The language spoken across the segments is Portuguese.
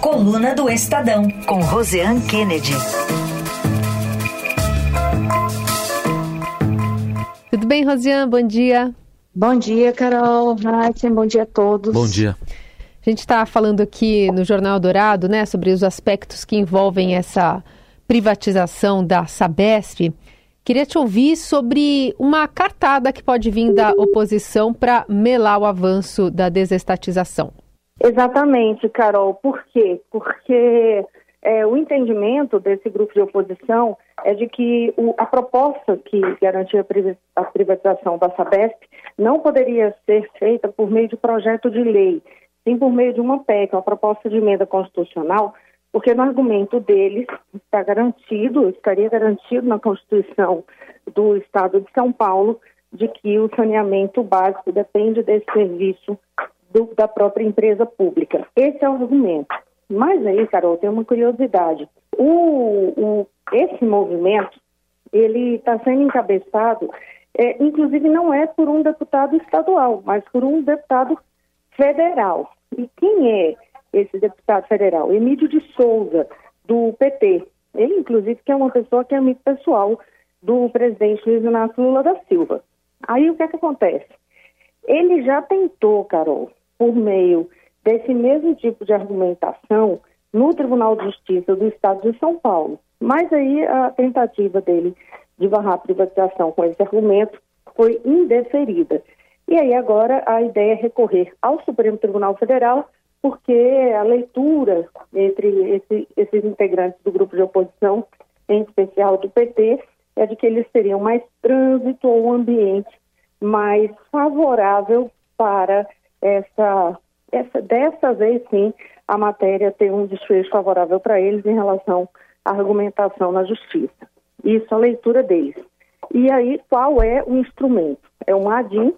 Coluna do Estadão, com Roseanne Kennedy. Tudo bem, Rosiane? Bom dia. Bom dia, Carol. Bom dia a todos. Bom dia. A gente está falando aqui no Jornal Dourado, né, sobre os aspectos que envolvem essa privatização da Sabesp. Queria te ouvir sobre uma cartada que pode vir da oposição para melar o avanço da desestatização. Exatamente, Carol. Por quê? Porque é, o entendimento desse grupo de oposição é de que o, a proposta que garantia a privatização da Sabesp não poderia ser feita por meio de projeto de lei, sim por meio de uma PEC, uma proposta de emenda constitucional, porque no argumento deles está garantido, estaria garantido na Constituição do Estado de São Paulo, de que o saneamento básico depende desse serviço do, da própria empresa pública. Esse é o argumento. Mas aí, Carol, tem uma curiosidade. O, o esse movimento, ele está sendo encabeçado, é, inclusive não é por um deputado estadual, mas por um deputado federal. E quem é esse deputado federal? Emílio de Souza, do PT. Ele, inclusive, que é uma pessoa que é amigo pessoal do presidente Luiz Inácio Lula da Silva. Aí o que é que acontece? Ele já tentou, Carol, por meio desse mesmo tipo de argumentação no Tribunal de Justiça do Estado de São Paulo. Mas aí a tentativa dele de barrar a privatização com esse argumento foi indeferida. E aí agora a ideia é recorrer ao Supremo Tribunal Federal, porque a leitura entre esse, esses integrantes do grupo de oposição, em especial do PT, é de que eles teriam mais trânsito ou um ambiente mais favorável para essa, essa dessa vez sim a matéria ter um desfecho favorável para eles em relação à argumentação na justiça. Isso a leitura deles. E aí, qual é o instrumento? É um ADIM,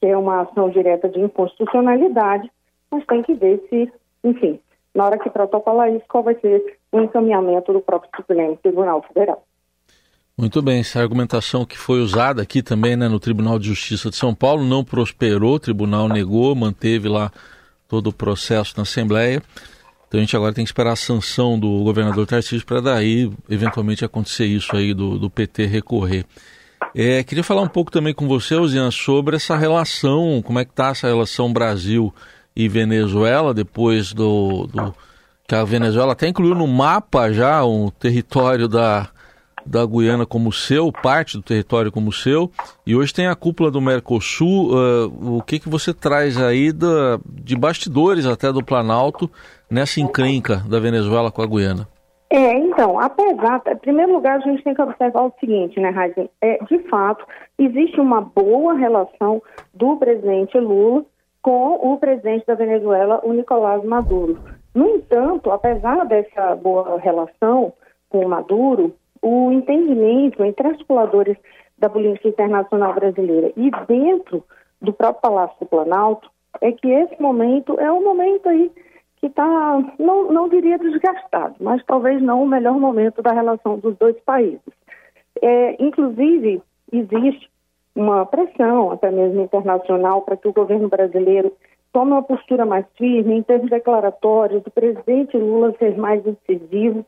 que é uma ação direta de inconstitucionalidade, mas tem que ver se, enfim, na hora que protocolar isso, qual vai ser o encaminhamento do próprio Supremo Tribunal Federal. Muito bem, essa argumentação que foi usada aqui também né, no Tribunal de Justiça de São Paulo não prosperou, o tribunal negou, manteve lá todo o processo na Assembleia. Então a gente agora tem que esperar a sanção do governador Tarcísio para daí eventualmente acontecer isso aí do, do PT recorrer. É, queria falar um pouco também com você, Osian, sobre essa relação, como é que está essa relação Brasil e Venezuela, depois do, do que a Venezuela até incluiu no mapa já um território da, da Guiana como seu, parte do território como seu, e hoje tem a cúpula do Mercosul. Uh, o que, que você traz aí da, de bastidores até do Planalto nessa encrenca da Venezuela com a Guiana? É, então, apesar, em primeiro lugar, a gente tem que observar o seguinte, né, Raíssa? É, de fato, existe uma boa relação do presidente Lula com o presidente da Venezuela, o Nicolás Maduro. No entanto, apesar dessa boa relação com o Maduro, o entendimento entre articuladores da política internacional brasileira e dentro do próprio Palácio do Planalto é que esse momento é um momento aí que está, não, não diria desgastado, mas talvez não o melhor momento da relação dos dois países. É, inclusive, existe uma pressão, até mesmo internacional, para que o governo brasileiro tome uma postura mais firme em termos declaratórios, do presidente Lula ser mais incisivo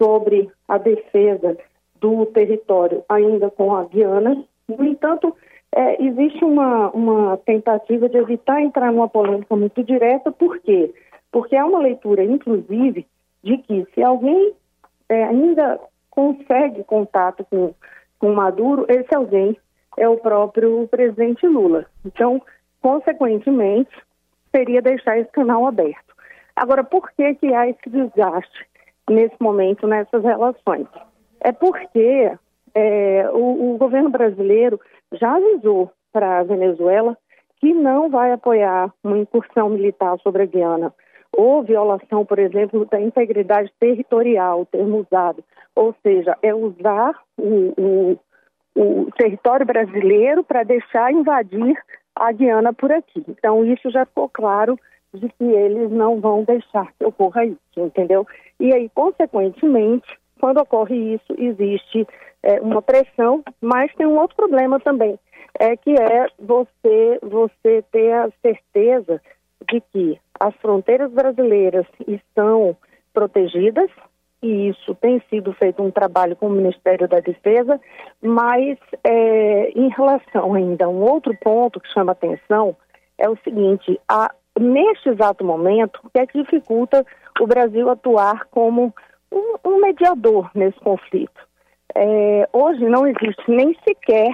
sobre a defesa do território ainda com a Guiana. No entanto, é, existe uma, uma tentativa de evitar entrar numa polêmica muito direta, por quê? Porque há uma leitura, inclusive, de que se alguém é, ainda consegue contato com, com Maduro, esse alguém é o próprio presidente Lula. Então, consequentemente, seria deixar esse canal aberto. Agora, por que, que há esse desgaste? Nesse momento nessas relações. É porque é, o, o governo brasileiro já avisou para a Venezuela que não vai apoiar uma incursão militar sobre a Guiana ou violação, por exemplo, da integridade territorial, termo usado. Ou seja, é usar o, o, o território brasileiro para deixar invadir a Guiana por aqui. Então, isso já ficou claro de que eles não vão deixar que ocorra isso, entendeu? E aí, consequentemente, quando ocorre isso, existe é, uma pressão, mas tem um outro problema também, é que é você, você ter a certeza de que as fronteiras brasileiras estão protegidas, e isso tem sido feito um trabalho com o Ministério da Defesa, mas é, em relação ainda a um outro ponto que chama atenção é o seguinte: a, neste exato momento, o que é que dificulta o Brasil atuar como um, um mediador nesse conflito? É, hoje não existe nem sequer,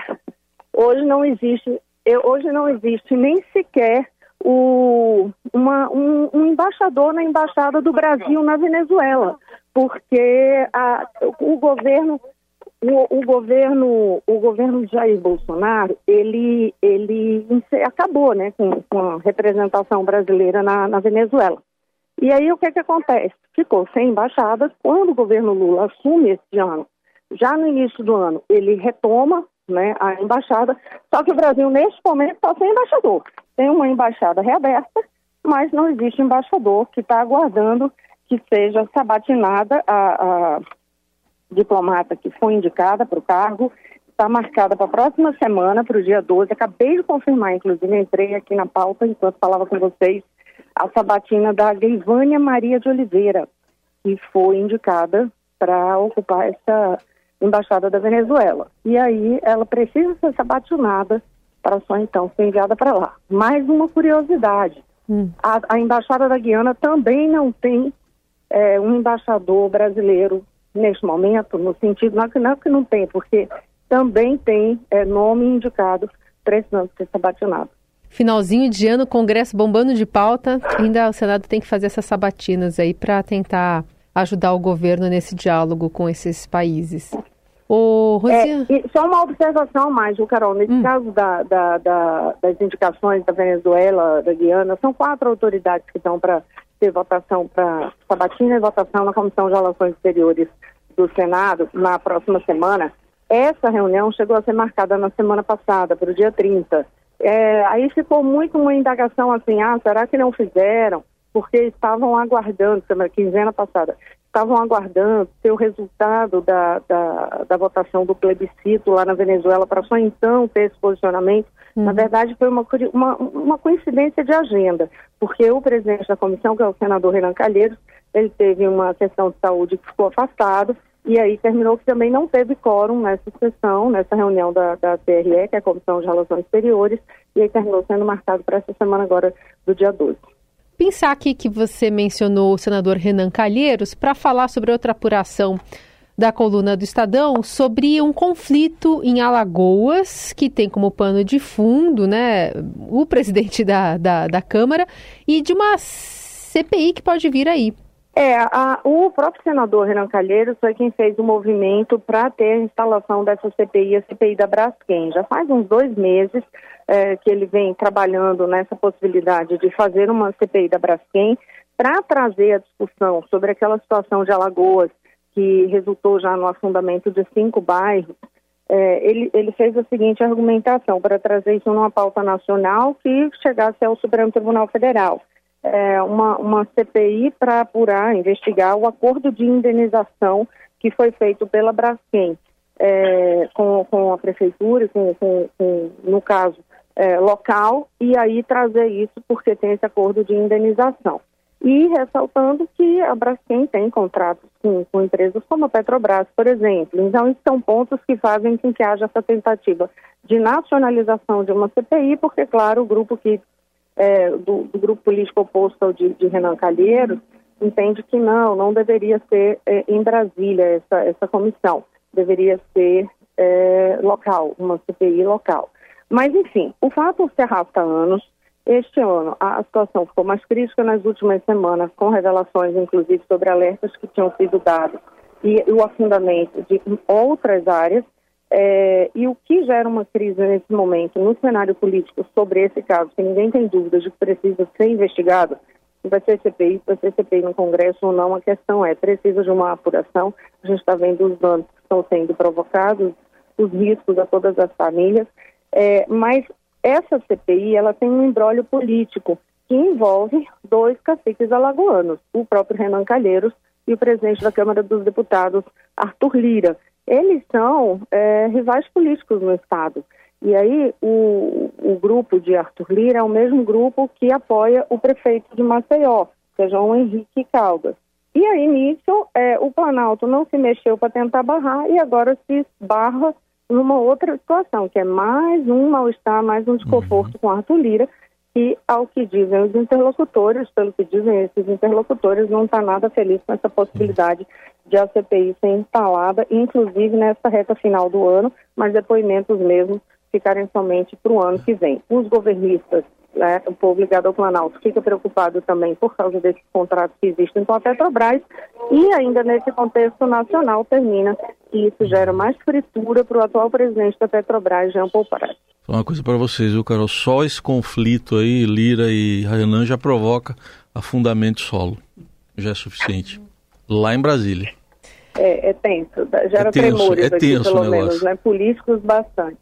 hoje não existe, hoje não existe nem sequer o, uma, um, um, embaixador na embaixada do Brasil na Venezuela, porque a, o governo o, o, governo o governo Jair Bolsonaro ele ele acabou né com, com a representação brasileira na, na Venezuela. E aí o que que acontece? Ficou sem embaixada. Quando o governo Lula assume esse ano já no início do ano ele retoma né, a embaixada, só que o Brasil, neste momento, está sem embaixador. Tem uma embaixada reaberta, mas não existe embaixador que está aguardando que seja sabatinada a, a diplomata que foi indicada para o cargo. Está marcada para a próxima semana, para o dia 12. Acabei de confirmar, inclusive, entrei aqui na pauta enquanto falava com vocês, a sabatina da Greivânia Maria de Oliveira, que foi indicada para ocupar essa embaixada da Venezuela. E aí ela precisa ser sabatinada para só então ser enviada para lá. Mais uma curiosidade: hum. a, a, embaixada da Guiana também não tem é, um embaixador brasileiro neste momento, no sentido não, não que não tem, porque também tem é, nome indicado precisando ser sabatinado. Finalzinho de ano, Congresso bombando de pauta, ainda o Senado tem que fazer essas sabatinas aí para tentar ajudar o governo nesse diálogo com esses países. Ô, É, só uma observação mais, o Carol. Nesse hum. caso da, da, da, das indicações da Venezuela, da Guiana, são quatro autoridades que estão para ter votação para sabatina e votação na Comissão de Relações Exteriores do Senado na próxima semana. Essa reunião chegou a ser marcada na semana passada, para o dia 30. É, aí ficou muito uma indagação assim, ah, será que não fizeram? Porque estavam aguardando, semana quinzena passada, estavam aguardando ter o resultado da, da, da, votação do plebiscito lá na Venezuela para só então ter esse posicionamento. Uhum. Na verdade, foi uma, uma, uma, coincidência de agenda, porque o presidente da comissão, que é o senador Renan Calheiros, ele teve uma sessão de saúde que ficou afastado, e aí terminou que também não teve quórum nessa sessão, nessa reunião da, da CRE, que é a Comissão de Relações Exteriores, e aí terminou sendo marcado para essa semana agora do dia 12 pensar aqui que você mencionou o senador Renan Calheiros para falar sobre outra apuração da coluna do Estadão sobre um conflito em Alagoas, que tem como pano de fundo né, o presidente da, da, da Câmara, e de uma CPI que pode vir aí. É, a, o próprio senador Renan Calheiros foi quem fez o movimento para ter a instalação dessa CPI, a CPI da Braskem. Já faz uns dois meses é, que ele vem trabalhando nessa possibilidade de fazer uma CPI da Braskem para trazer a discussão sobre aquela situação de Alagoas que resultou já no afundamento de cinco bairros. É, ele, ele fez a seguinte argumentação para trazer isso numa pauta nacional que chegasse ao Supremo Tribunal Federal é, uma, uma CPI para apurar, investigar o acordo de indenização que foi feito pela Braskem é, com, com a prefeitura, com, com, com no caso é, local, e aí trazer isso porque tem esse acordo de indenização. E ressaltando que a Braskem tem contratos com, com empresas como a Petrobras, por exemplo. Então, esses são pontos que fazem com que haja essa tentativa de nacionalização de uma CPI, porque, claro, o grupo que é, do, do, grupo político oposto ao de, de, Renan Calheiros entende que não, não deveria ser é, em Brasília essa, essa comissão, deveria ser é, local, uma CPI local. Mas, enfim, o fato se arrasta anos. Este ano, a, situação ficou mais crítica nas últimas semanas, com revelações, inclusive, sobre alertas que tinham sido dados e o afundamento de outras áreas. É, e o que gera uma crise nesse momento no cenário político sobre esse caso, que ninguém tem dúvidas de que precisa ser investigado, se vai ser CPI, se vai ser CPI no Congresso ou não, a questão é, precisa de uma apuração, a gente está vendo os danos que estão sendo provocados, os riscos a todas as famílias, é, mas essa CPI, ela tem um embrólio político que envolve dois caciques alagoanos, o próprio Renan Calheiros e o presidente da Câmara dos Deputados, Arthur Lira eles são é, rivais políticos no Estado. E aí o, o grupo de Arthur Lira é o mesmo grupo que apoia o prefeito de Maceió, que é João Henrique Caldas. E aí, nisso, é, o Planalto não se mexeu para tentar barrar e agora se barra numa outra situação, que é mais um mal-estar, mais um desconforto uhum. com Arthur Lira, que, ao que dizem os interlocutores, pelo que dizem esses interlocutores, não está nada feliz com essa possibilidade de a CPI ser instalada, inclusive nessa reta final do ano, mas depoimentos mesmo ficarem somente para o ano que vem. Os governistas, né, o povo ligado ao Planalto, fica preocupado também por causa desses contratos que existem com a Petrobras e ainda nesse contexto nacional termina que isso gera mais fritura para o atual presidente da Petrobras, Jean Paul Prats. Uma coisa para vocês, viu, Carol? Só esse conflito aí, Lira e Renan, já provoca afundamento solo. Já é suficiente. Lá em Brasília. É, é tenso, gera é tenso, tremores é aqui, pelo menos, né? Políticos bastante.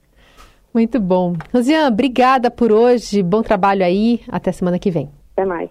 Muito bom. Rosiane, obrigada por hoje. Bom trabalho aí. Até semana que vem. Até mais.